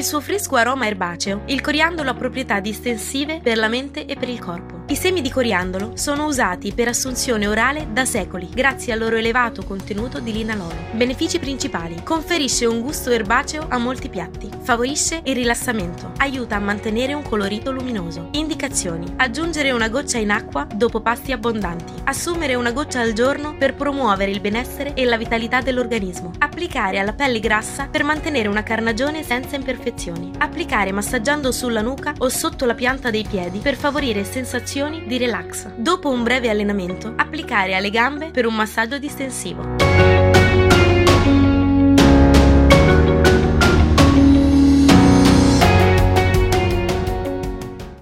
il suo fresco aroma erbaceo, il coriandolo ha proprietà distensive per la mente e per il corpo. I semi di coriandolo sono usati per assunzione orale da secoli, grazie al loro elevato contenuto di linalolo. Benefici principali: conferisce un gusto erbaceo a molti piatti, favorisce il rilassamento, aiuta a mantenere un colorito luminoso. Indicazioni: aggiungere una goccia in acqua dopo pasti abbondanti, assumere una goccia al giorno per promuovere il benessere e la vitalità dell'organismo, applicare alla pelle grassa per mantenere una carnagione senza imperfezioni, applicare massaggiando sulla nuca o sotto la pianta dei piedi per favorire sensazioni di relax. Dopo un breve allenamento, applicare alle gambe per un massaggio distensivo.